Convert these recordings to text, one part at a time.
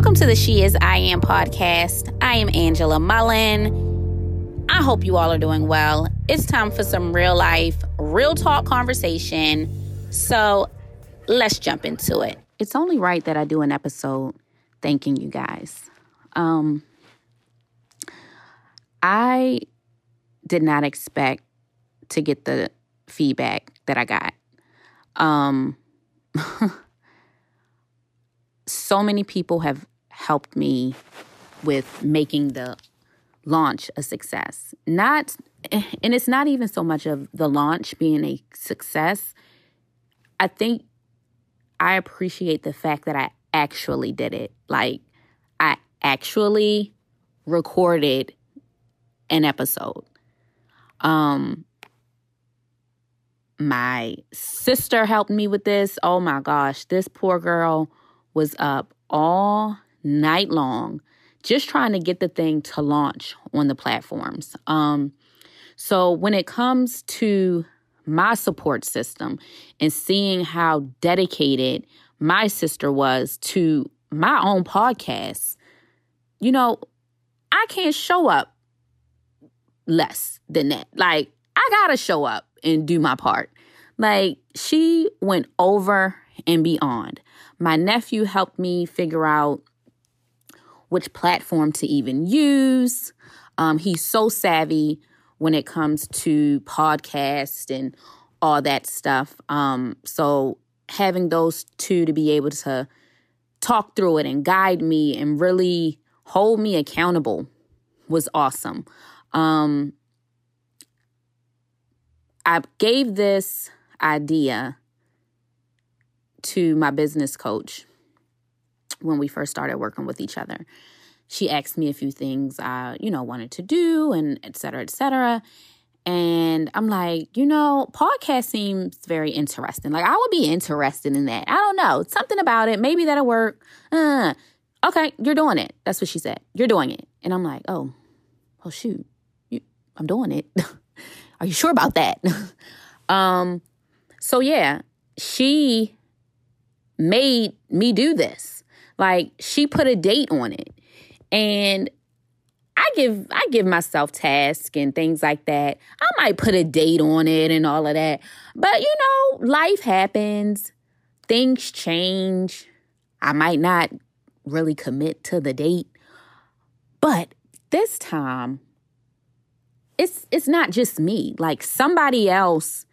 Welcome to the She Is I Am podcast. I am Angela Mullen. I hope you all are doing well. It's time for some real life, real talk conversation. So let's jump into it. It's only right that I do an episode thanking you guys. Um, I did not expect to get the feedback that I got. Um, so many people have helped me with making the launch a success. Not and it's not even so much of the launch being a success. I think I appreciate the fact that I actually did it. Like I actually recorded an episode. Um my sister helped me with this. Oh my gosh, this poor girl was up all night long just trying to get the thing to launch on the platforms. Um, so when it comes to my support system and seeing how dedicated my sister was to my own podcast, you know, I can't show up less than that. Like, I gotta show up and do my part. Like, she went over and beyond. My nephew helped me figure out which platform to even use. Um, he's so savvy when it comes to podcast and all that stuff. Um, so having those two to be able to talk through it and guide me and really hold me accountable was awesome. Um, I gave this idea to my business coach when we first started working with each other. She asked me a few things I, you know, wanted to do and et cetera, et cetera. And I'm like, you know, podcast seems very interesting. Like, I would be interested in that. I don't know. Something about it. Maybe that'll work. Uh, okay, you're doing it. That's what she said. You're doing it. And I'm like, oh, oh, shoot. You, I'm doing it. Are you sure about that? um, so, yeah, she made me do this. Like she put a date on it. And I give I give myself tasks and things like that. I might put a date on it and all of that. But you know, life happens. Things change. I might not really commit to the date. But this time it's it's not just me. Like somebody else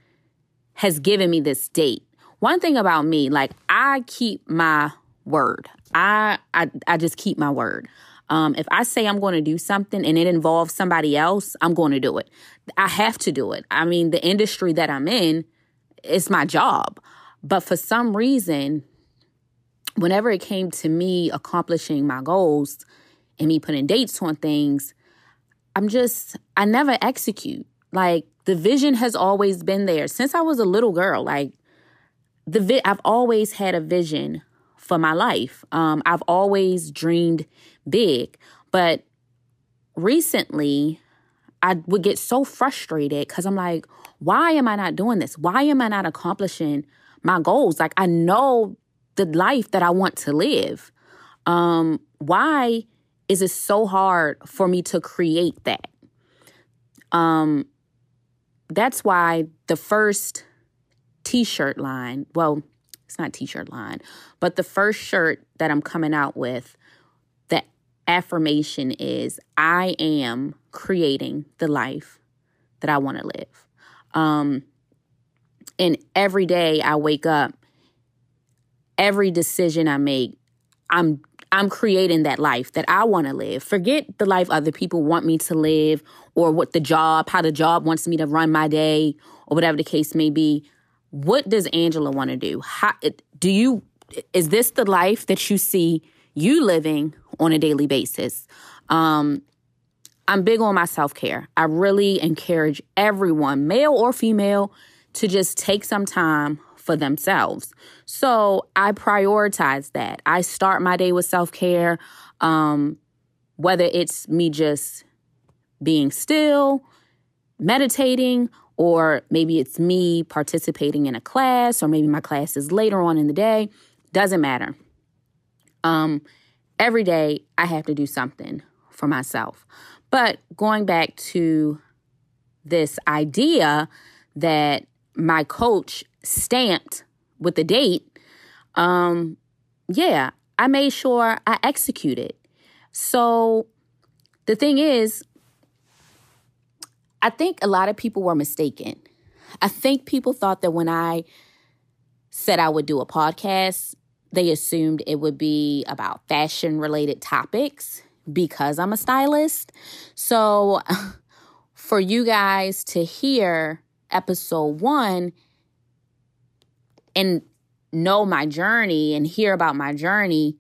has given me this date one thing about me, like I keep my word. I I, I just keep my word. Um, if I say I'm going to do something and it involves somebody else, I'm going to do it. I have to do it. I mean, the industry that I'm in, it's my job. But for some reason, whenever it came to me accomplishing my goals and me putting dates on things, I'm just, I never execute. Like the vision has always been there since I was a little girl. Like the vi- I've always had a vision for my life. Um, I've always dreamed big, but recently I would get so frustrated because I'm like, why am I not doing this? Why am I not accomplishing my goals? Like I know the life that I want to live. Um, why is it so hard for me to create that? Um, that's why the first t-shirt line. Well, it's not t-shirt line, but the first shirt that I'm coming out with, the affirmation is I am creating the life that I want to live. Um and every day I wake up, every decision I make, I'm I'm creating that life that I want to live. Forget the life other people want me to live or what the job, how the job wants me to run my day or whatever the case may be what does Angela want to do? How do you is this the life that you see you living on a daily basis? Um, I'm big on my self care. I really encourage everyone, male or female, to just take some time for themselves. So I prioritize that. I start my day with self care, um, whether it's me just being still, meditating, or maybe it's me participating in a class, or maybe my class is later on in the day. Doesn't matter. Um, every day I have to do something for myself. But going back to this idea that my coach stamped with the date, um, yeah, I made sure I executed. So the thing is, I think a lot of people were mistaken. I think people thought that when I said I would do a podcast, they assumed it would be about fashion related topics because I'm a stylist. So for you guys to hear episode one and know my journey and hear about my journey,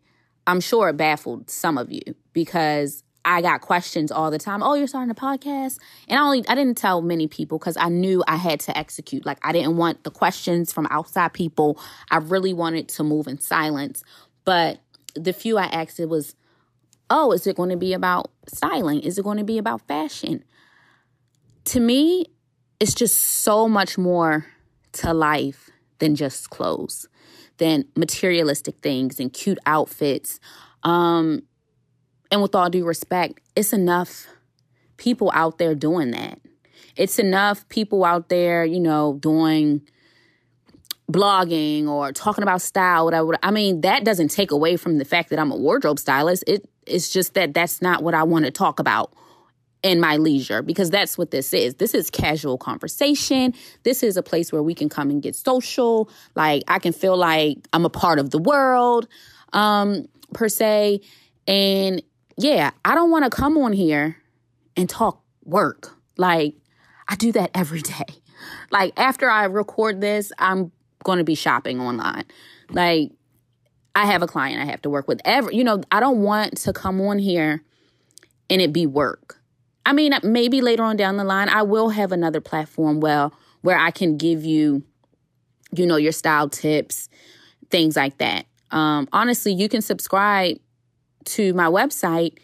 I'm sure it baffled some of you because I got questions all the time. Oh, you're starting a podcast, and I only I didn't tell many people because I knew I had to execute. Like I didn't want the questions from outside people. I really wanted to move in silence. But the few I asked, it was, oh, is it going to be about styling? Is it going to be about fashion? To me, it's just so much more to life than just clothes, than materialistic things and cute outfits. Um, and with all due respect, it's enough people out there doing that. It's enough people out there, you know, doing blogging or talking about style, whatever. I mean, that doesn't take away from the fact that I'm a wardrobe stylist. It it's just that that's not what I want to talk about in my leisure because that's what this is. This is casual conversation. This is a place where we can come and get social. Like I can feel like I'm a part of the world um per se and yeah, I don't want to come on here and talk work. Like, I do that every day. Like, after I record this, I'm going to be shopping online. Like, I have a client I have to work with. Every, you know, I don't want to come on here and it be work. I mean, maybe later on down the line, I will have another platform well where I can give you, you know, your style tips, things like that. Um, honestly, you can subscribe to my website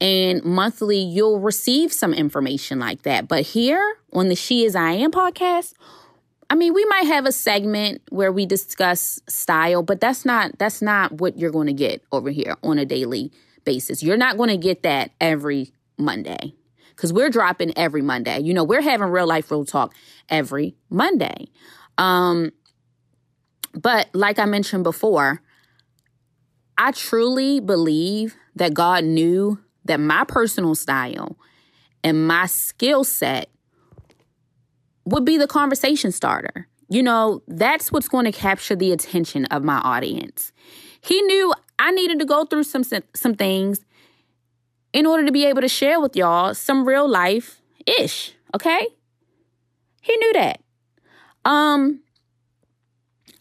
and monthly you'll receive some information like that. But here on the She Is I Am podcast, I mean, we might have a segment where we discuss style, but that's not that's not what you're going to get over here on a daily basis. You're not going to get that every Monday because we're dropping every Monday. You know, we're having real life real talk every Monday. Um, but like I mentioned before, I truly believe that God knew that my personal style and my skill set would be the conversation starter. You know, that's what's going to capture the attention of my audience. He knew I needed to go through some some things in order to be able to share with y'all some real life ish, okay? He knew that. Um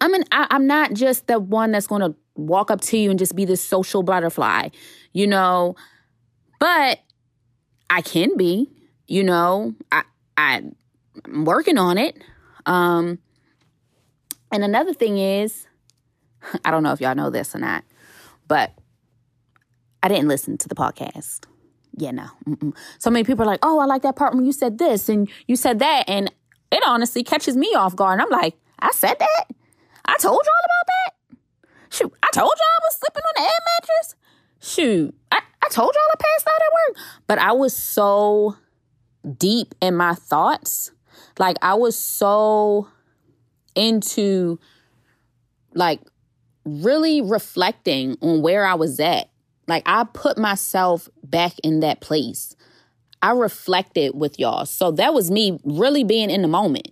I mean I, I'm not just the one that's going to walk up to you and just be this social butterfly, you know. But I can be, you know. I I I'm working on it. Um and another thing is I don't know if y'all know this or not, but I didn't listen to the podcast. Yeah, no. Mm-mm. So many people are like, "Oh, I like that part when you said this and you said that," and it honestly catches me off guard. And I'm like, "I said that? I told y'all about that." Shoot, I told y'all I was sleeping on the air mattress. Shoot, I, I told y'all I passed out at work. But I was so deep in my thoughts. Like I was so into like really reflecting on where I was at. Like I put myself back in that place. I reflected with y'all. So that was me really being in the moment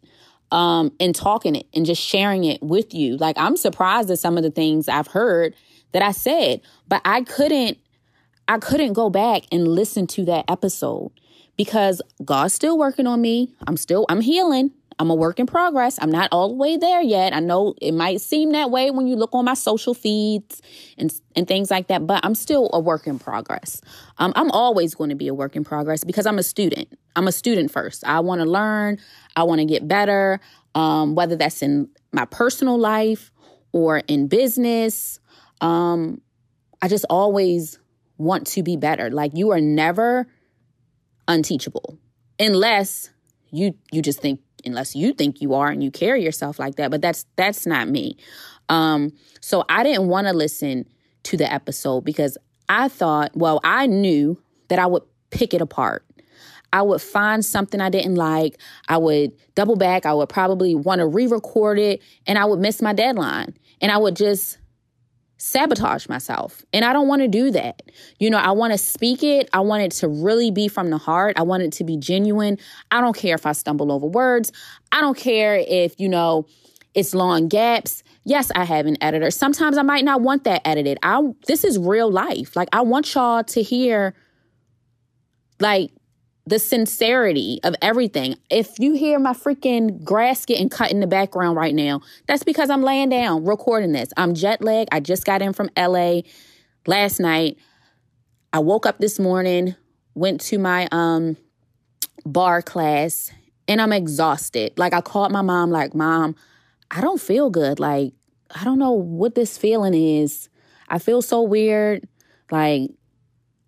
um, and talking it and just sharing it with you. Like I'm surprised at some of the things I've heard that I said, but I couldn't I couldn't go back and listen to that episode because God's still working on me. I'm still I'm healing. I'm a work in progress. I'm not all the way there yet. I know it might seem that way when you look on my social feeds and and things like that, but I'm still a work in progress. Um, I'm always going to be a work in progress because I'm a student. I'm a student first. I want to learn. I want to get better. Um, whether that's in my personal life or in business. Um, I just always want to be better. Like you are never unteachable unless you you just think unless you think you are and you carry yourself like that but that's that's not me um so i didn't want to listen to the episode because I thought, well, I knew that I would pick it apart. I would find something I didn't like. I would double back. I would probably want to re record it and I would miss my deadline. And I would just sabotage myself. And I don't want to do that. You know, I want to speak it. I want it to really be from the heart. I want it to be genuine. I don't care if I stumble over words. I don't care if, you know, it's long gaps. Yes, I have an editor. Sometimes I might not want that edited. I this is real life. Like I want y'all to hear like the sincerity of everything. If you hear my freaking grass getting cut in the background right now, that's because I'm laying down recording this. I'm jet lagged. I just got in from LA last night. I woke up this morning, went to my um barre class, and I'm exhausted. Like I called my mom like, "Mom, I don't feel good. Like I don't know what this feeling is. I feel so weird. Like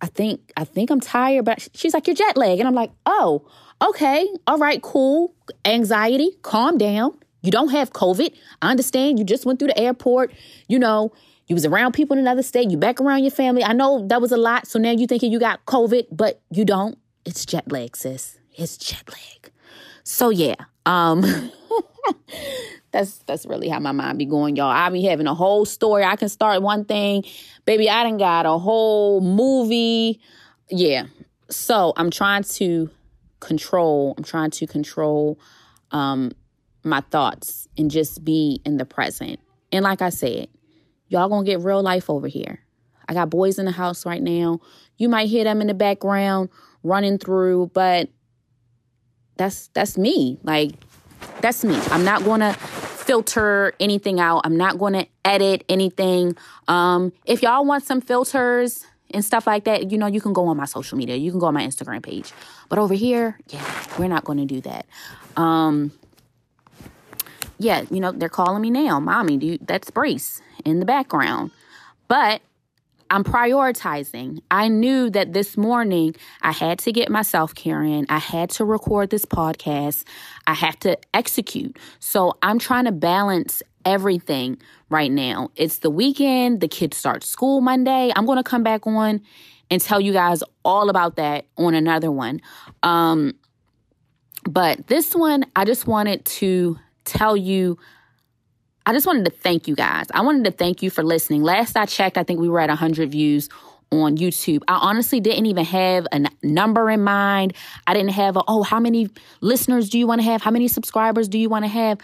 I think I think I'm tired, but she's like, you're jet lag. And I'm like, oh, okay, all right, cool. Anxiety, calm down. You don't have COVID. I understand you just went through the airport. You know, you was around people in another state. You back around your family. I know that was a lot. So now you thinking you got COVID, but you don't. It's jet lag, sis. It's jet lag. So yeah. Um that's that's really how my mind be going, y'all. I be having a whole story. I can start one thing, baby. I done got a whole movie. Yeah. So I'm trying to control. I'm trying to control um, my thoughts and just be in the present. And like I said, y'all gonna get real life over here. I got boys in the house right now. You might hear them in the background running through, but that's that's me. Like that's me. I'm not going to filter anything out. I'm not going to edit anything. Um, if y'all want some filters and stuff like that, you know, you can go on my social media. You can go on my Instagram page. But over here, yeah, we're not going to do that. Um, yeah, you know, they're calling me now. Mommy, do you, that's Brace in the background. But I'm prioritizing. I knew that this morning I had to get my self care in. I had to record this podcast. I have to execute. So I'm trying to balance everything right now. It's the weekend. The kids start school Monday. I'm going to come back on and tell you guys all about that on another one. Um, but this one, I just wanted to tell you I just wanted to thank you guys. I wanted to thank you for listening. Last I checked, I think we were at 100 views on YouTube. I honestly didn't even have a n- number in mind. I didn't have a, oh, how many listeners do you want to have? How many subscribers do you want to have?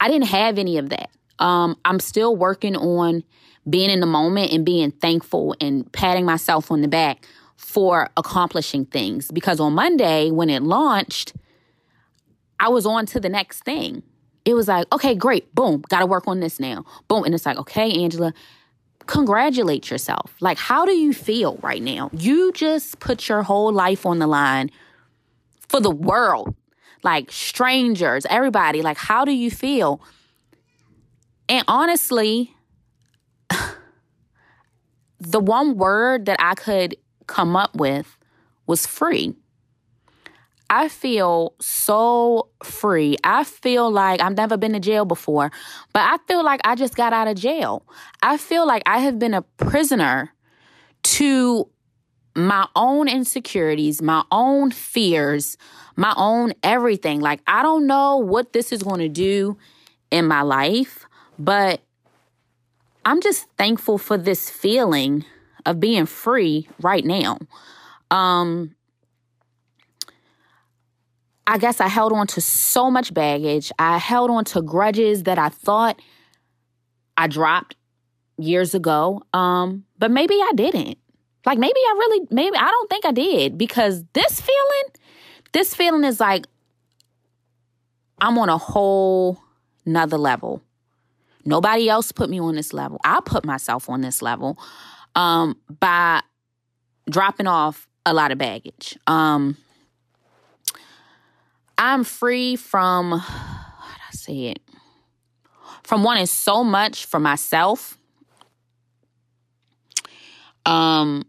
I didn't have any of that. Um, I'm still working on being in the moment and being thankful and patting myself on the back for accomplishing things. Because on Monday, when it launched, I was on to the next thing it was like, okay, great, boom, got to work on this now. Boom. And it's like, okay, Angela, congratulate yourself. Like, how do you feel right now? You just put your whole life on the line for the world, like strangers, everybody. Like, how do you feel? And honestly, the one word that I could come up with was free. I feel so free. I feel like I've never been to jail before, but I feel like I just got out of jail. I feel like I have been a prisoner to my own insecurities, my own fears, my own everything. Like, I don't know what this is going to do in my life, but I'm just thankful for this feeling of being free right now. Um, I guess I held on to so much baggage. I held on to grudges that I thought I dropped years ago. Um, but maybe I didn't. Like maybe I really maybe I don't think I did because this feeling, this feeling is like I'm on a whole nother level. Nobody else put me on this level. I put myself on this level um, by dropping off a lot of baggage. Um, I'm free from, how do I say it? From wanting so much for myself. Um,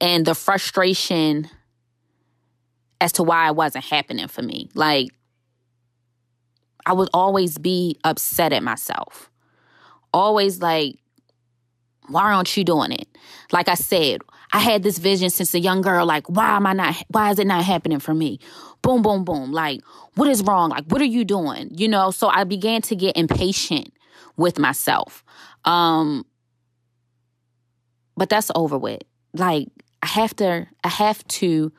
and the frustration as to why it wasn't happening for me. Like, I would always be upset at myself. Always like, Why aren't you doing it? Like I said, I had this vision since a young girl. Like, why am I not, why is it not happening for me? Boom, boom, boom. Like, what is wrong? Like, what are you doing? You know, so I began to get impatient with myself. Um, but that's over with. Like, I have to, I have to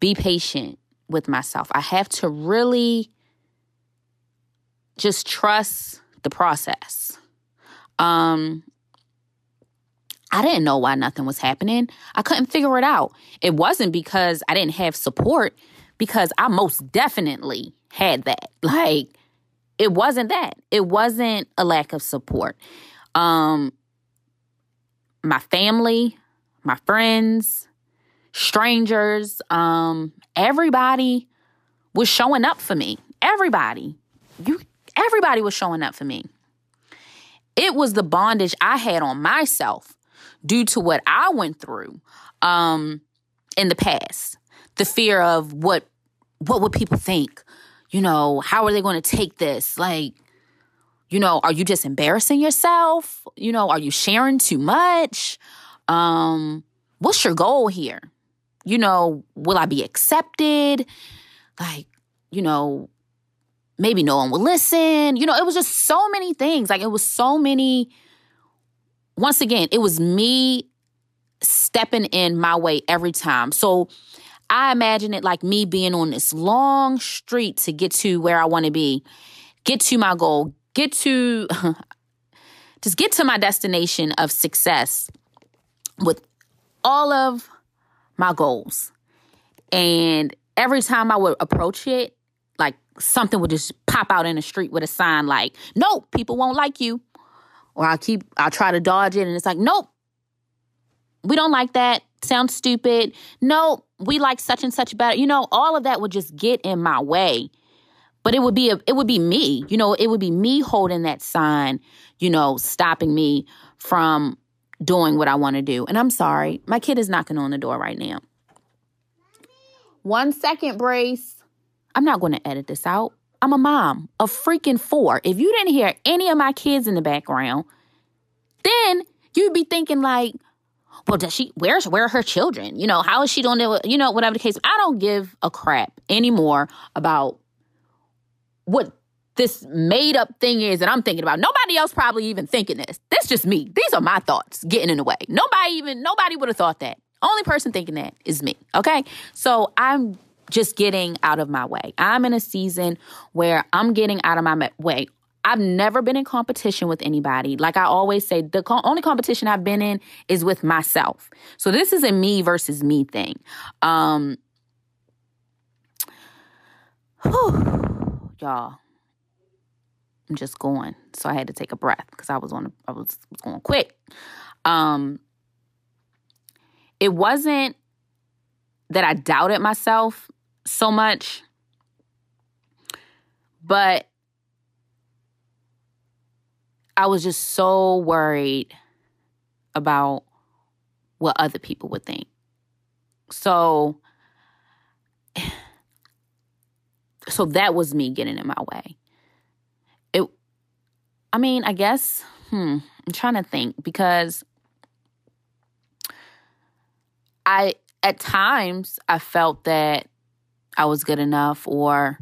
be patient with myself. I have to really just trust the process. Um, I didn't know why nothing was happening. I couldn't figure it out. It wasn't because I didn't have support, because I most definitely had that. Like, it wasn't that. It wasn't a lack of support. Um, my family, my friends, strangers, um, everybody was showing up for me. Everybody. You everybody was showing up for me. It was the bondage I had on myself due to what I went through um, in the past. The fear of what what would people think? You know, how are they going to take this? Like, you know, are you just embarrassing yourself? You know, are you sharing too much? Um, what's your goal here? You know, will I be accepted? Like, you know, maybe no one will listen. You know, it was just so many things. Like, it was so many. Once again, it was me stepping in my way every time. So I imagine it like me being on this long street to get to where I want to be, get to my goal, get to just get to my destination of success with all of my goals. And every time I would approach it, like something would just pop out in the street with a sign like, nope, people won't like you. Or I'll keep, I'll try to dodge it and it's like, nope, we don't like that. Sounds stupid. No, we like such and such better. You know, all of that would just get in my way. But it would be a, it would be me. You know, it would be me holding that sign, you know, stopping me from doing what I want to do. And I'm sorry, my kid is knocking on the door right now. One second, Brace. I'm not going to edit this out. I'm a mom of freaking four. If you didn't hear any of my kids in the background, then you'd be thinking like, well, does she? Where's where are her children? You know, how is she doing it? You know, whatever the case. I don't give a crap anymore about what this made up thing is that I'm thinking about. Nobody else probably even thinking this. That's just me. These are my thoughts getting in the way. Nobody even nobody would have thought that. Only person thinking that is me. Okay, so I'm just getting out of my way. I'm in a season where I'm getting out of my way I've never been in competition with anybody. Like I always say, the co- only competition I've been in is with myself. So this is a me versus me thing. Um, whew, y'all, I'm just going. So I had to take a breath because I was on. I was, was going quick. Um, it wasn't that I doubted myself so much, but I was just so worried about what other people would think. So so that was me getting in my way. It I mean, I guess hmm, I'm trying to think because I at times I felt that I was good enough or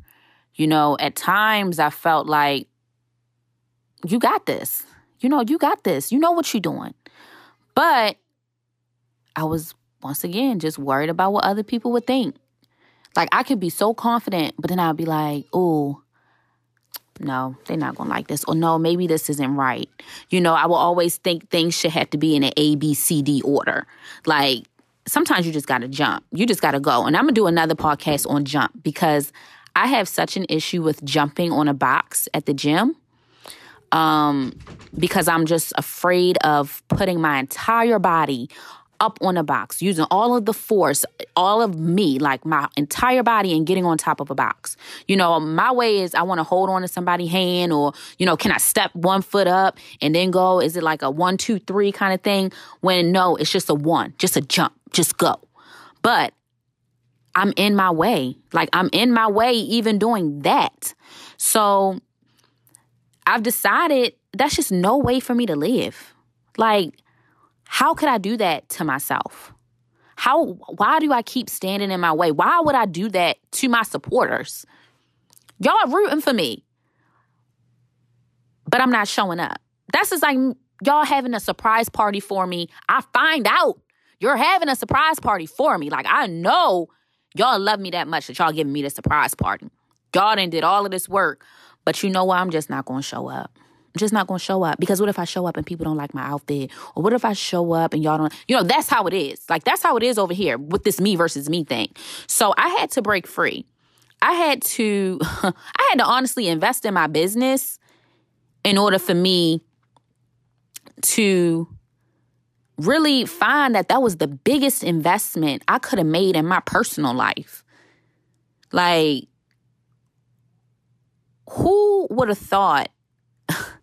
you know, at times I felt like you got this. You know, you got this. You know what you're doing. But I was once again just worried about what other people would think. Like I could be so confident, but then I'd be like, oh, no, they're not gonna like this. Or no, maybe this isn't right. You know, I will always think things should have to be in an A, B, C, D order. Like sometimes you just gotta jump. You just gotta go. And I'm gonna do another podcast on jump because I have such an issue with jumping on a box at the gym um, because I'm just afraid of putting my entire body up on a box, using all of the force, all of me, like my entire body, and getting on top of a box. You know, my way is I want to hold on to somebody's hand, or, you know, can I step one foot up and then go? Is it like a one, two, three kind of thing? When no, it's just a one, just a jump, just go. But I'm in my way. Like I'm in my way even doing that. So I've decided that's just no way for me to live. Like, how could I do that to myself? How why do I keep standing in my way? Why would I do that to my supporters? Y'all are rooting for me. But I'm not showing up. That's just like y'all having a surprise party for me. I find out you're having a surprise party for me. Like I know y'all love me that much that y'all giving me the surprise party. Y'all done did all of this work. But you know what? I'm just not gonna show up. Just not gonna show up because what if I show up and people don't like my outfit? Or what if I show up and y'all don't, you know, that's how it is. Like that's how it is over here with this me versus me thing. So I had to break free. I had to, I had to honestly invest in my business in order for me to really find that that was the biggest investment I could have made in my personal life. Like, who would have thought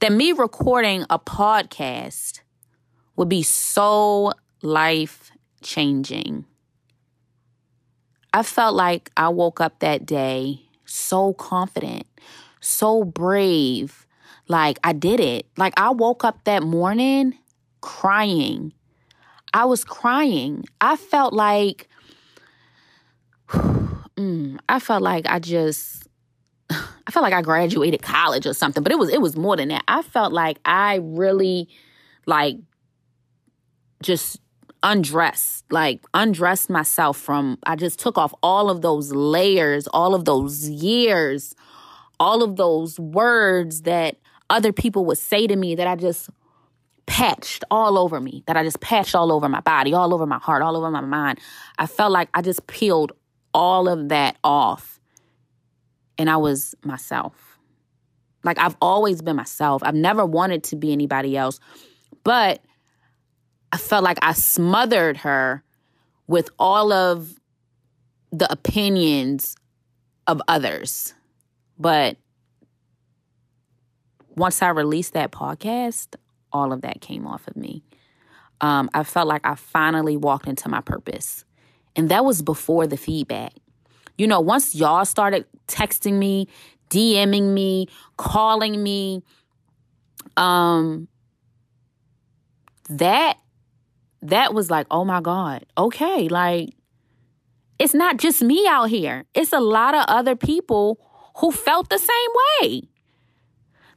that me recording a podcast would be so life changing. I felt like I woke up that day so confident, so brave. Like I did it. Like I woke up that morning crying. I was crying. I felt like, mm, I felt like I just I felt like I graduated college or something, but it was it was more than that. I felt like I really like just undressed, like undressed myself from I just took off all of those layers, all of those years, all of those words that other people would say to me that I just patched all over me, that I just patched all over my body, all over my heart, all over my mind. I felt like I just peeled all of that off and I was myself. Like I've always been myself. I've never wanted to be anybody else. But I felt like I smothered her with all of the opinions of others. But once I released that podcast, all of that came off of me. Um, I felt like I finally walked into my purpose. And that was before the feedback. You know, once y'all started texting me, DMing me, calling me, um that that was like, "Oh my god. Okay, like it's not just me out here. It's a lot of other people who felt the same way.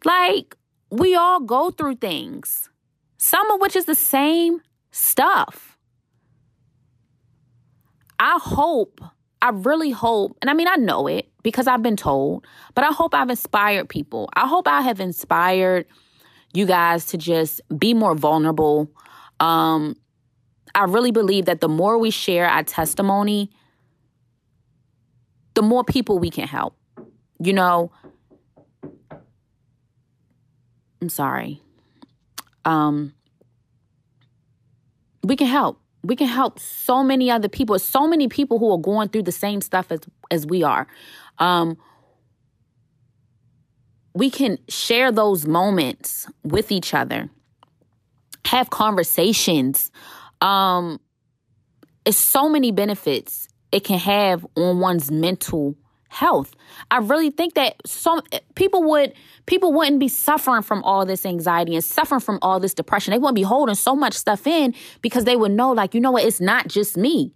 Like we all go through things. Some of which is the same stuff. I hope I really hope, and I mean, I know it because I've been told, but I hope I've inspired people. I hope I have inspired you guys to just be more vulnerable. Um, I really believe that the more we share our testimony, the more people we can help. You know, I'm sorry. Um, we can help we can help so many other people. So many people who are going through the same stuff as as we are. Um we can share those moments with each other have conversations. Um it's so many benefits it can have on one's mental health. I really think that some people would people wouldn't be suffering from all this anxiety and suffering from all this depression. They wouldn't be holding so much stuff in because they would know like, you know what, it's not just me.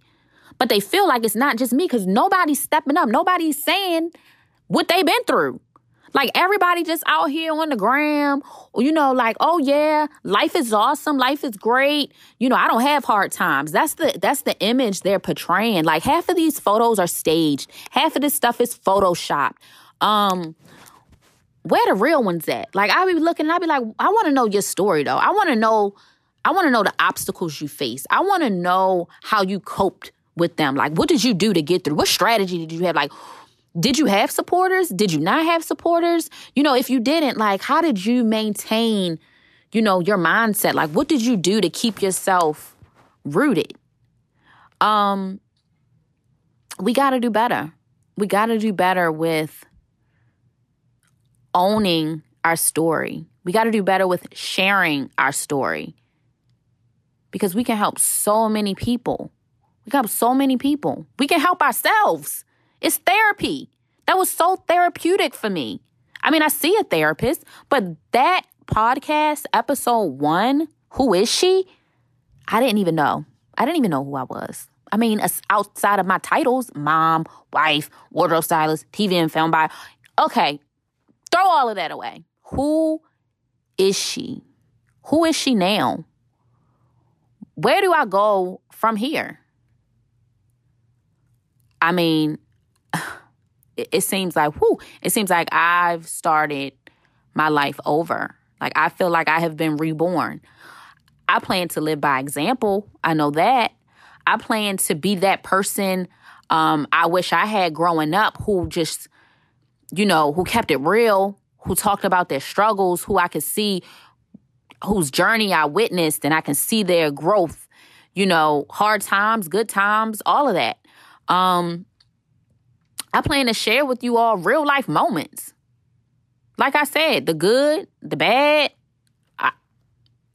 But they feel like it's not just me because nobody's stepping up. Nobody's saying what they've been through. Like everybody just out here on the gram, you know, like, oh yeah, life is awesome, life is great. You know, I don't have hard times. That's the that's the image they're portraying. Like half of these photos are staged. Half of this stuff is photoshopped. Um where the real ones at? Like I be looking, and I be like, I want to know your story though. I want to know, I want to know the obstacles you face. I want to know how you coped with them. Like, what did you do to get through? What strategy did you have? Like, did you have supporters? Did you not have supporters? You know, if you didn't, like, how did you maintain, you know, your mindset? Like, what did you do to keep yourself rooted? Um, we got to do better. We got to do better with owning our story. We got to do better with sharing our story because we can help so many people. We can help so many people. We can help ourselves. It's therapy. That was so therapeutic for me. I mean, I see a therapist, but that podcast, episode one, who is she? I didn't even know. I didn't even know who I was. I mean, outside of my titles, mom, wife, wardrobe stylist, TV and film buyer. Okay, throw all of that away. Who is she? Who is she now? Where do I go from here? I mean, it, it seems like, whoo, it seems like I've started my life over. Like I feel like I have been reborn. I plan to live by example. I know that. I plan to be that person um, I wish I had growing up who just, you know, who kept it real, who talked about their struggles, who I could see, whose journey I witnessed, and I can see their growth, you know, hard times, good times, all of that. Um, I plan to share with you all real life moments. Like I said, the good, the bad, I,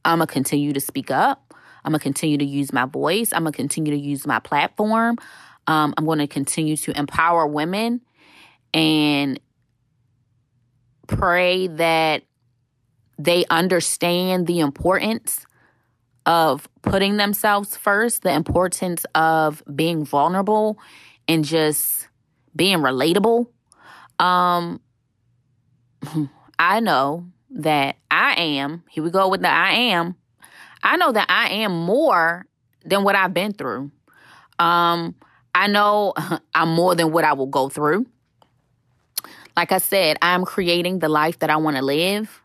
I'm going to continue to speak up. I'm going to continue to use my voice. I'm going to continue to use my platform. Um, I'm going to continue to empower women and pray that they understand the importance of putting themselves first, the importance of being vulnerable and just being relatable. Um, I know that I am, here we go with the I am. I know that I am more than what I've been through. Um, I know I'm more than what I will go through. Like I said, I'm creating the life that I want to live.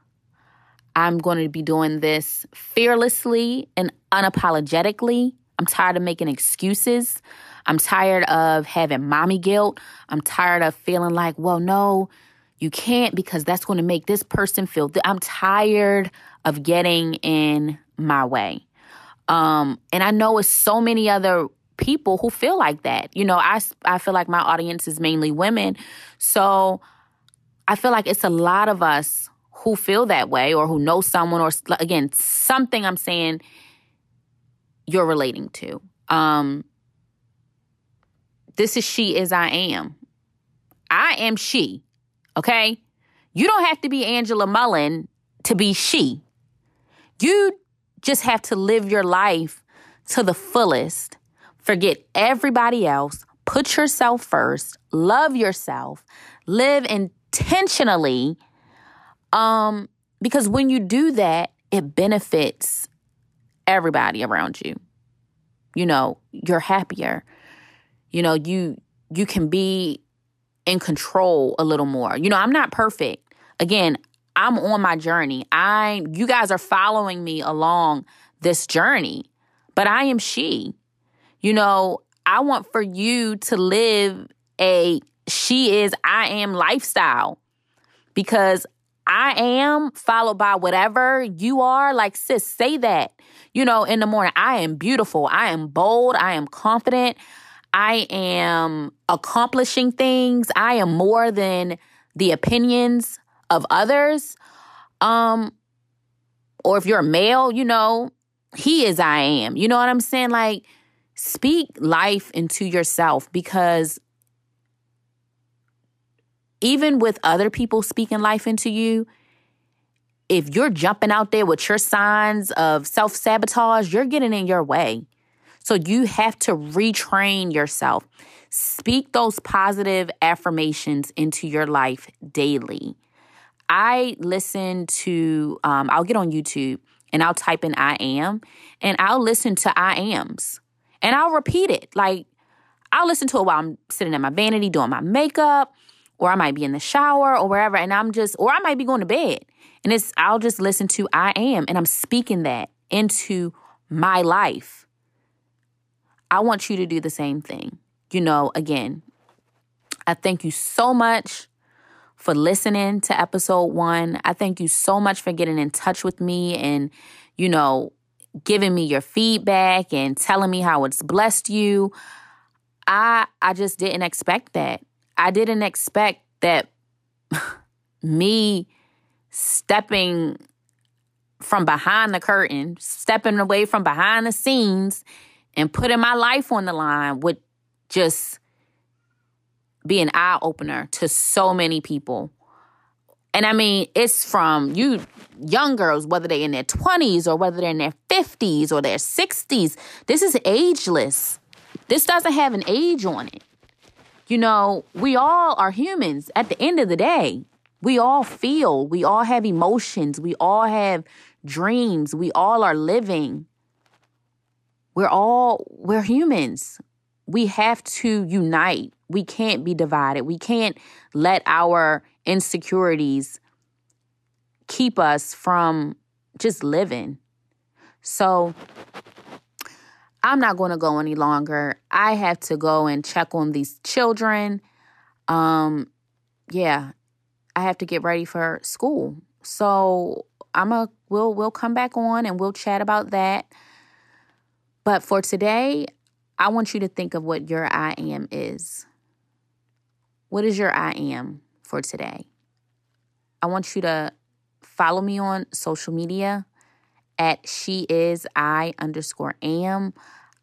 I'm going to be doing this fearlessly and unapologetically. I'm tired of making excuses. I'm tired of having mommy guilt. I'm tired of feeling like, well, no, you can't because that's going to make this person feel. Th-. I'm tired of getting in my way. Um, and I know it's so many other people who feel like that. You know, I, I feel like my audience is mainly women. So I feel like it's a lot of us who feel that way or who know someone or again, something I'm saying you're relating to. Um, this is she as I am. I am she. Okay? You don't have to be Angela Mullen to be she. You just have to live your life to the fullest. Forget everybody else. Put yourself first. Love yourself. Live intentionally. Um, because when you do that, it benefits everybody around you. You know, you're happier. You know, you you can be in control a little more. You know, I'm not perfect. Again, I'm on my journey. I you guys are following me along this journey, but I am she. You know, I want for you to live a she is I am lifestyle because I am followed by whatever you are. Like, sis, say that. You know, in the morning, I am beautiful. I am bold. I am confident. I am accomplishing things. I am more than the opinions of others. Um, or if you're a male, you know, he is I am. You know what I'm saying? Like, speak life into yourself because even with other people speaking life into you, if you're jumping out there with your signs of self sabotage, you're getting in your way. So you have to retrain yourself. Speak those positive affirmations into your life daily. I listen to, um, I'll get on YouTube and I'll type in I am and I'll listen to I ams and I'll repeat it. Like I'll listen to it while I'm sitting at my vanity doing my makeup or I might be in the shower or wherever and I'm just, or I might be going to bed and it's, I'll just listen to I am and I'm speaking that into my life. I want you to do the same thing. You know, again, I thank you so much for listening to episode one. I thank you so much for getting in touch with me and, you know, giving me your feedback and telling me how it's blessed you. I I just didn't expect that. I didn't expect that me stepping from behind the curtain, stepping away from behind the scenes and putting my life on the line would just be an eye opener to so many people. And I mean, it's from you young girls, whether they're in their 20s or whether they're in their 50s or their 60s. This is ageless. This doesn't have an age on it. You know, we all are humans at the end of the day. We all feel, we all have emotions, we all have dreams, we all are living. We're all, we're humans. We have to unite. We can't be divided. We can't let our insecurities keep us from just living. So I'm not going to go any longer. I have to go and check on these children. Um yeah, I have to get ready for school. So I'm a we'll we'll come back on and we'll chat about that. But for today, I want you to think of what your I am is. What is your I am for today? I want you to follow me on social media at she is I underscore am.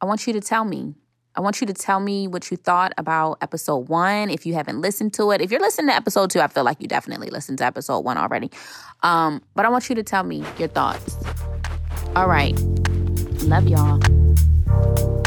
I want you to tell me. I want you to tell me what you thought about episode one. If you haven't listened to it, if you're listening to episode two, I feel like you definitely listened to episode one already. Um, but I want you to tell me your thoughts. All right. Love y'all you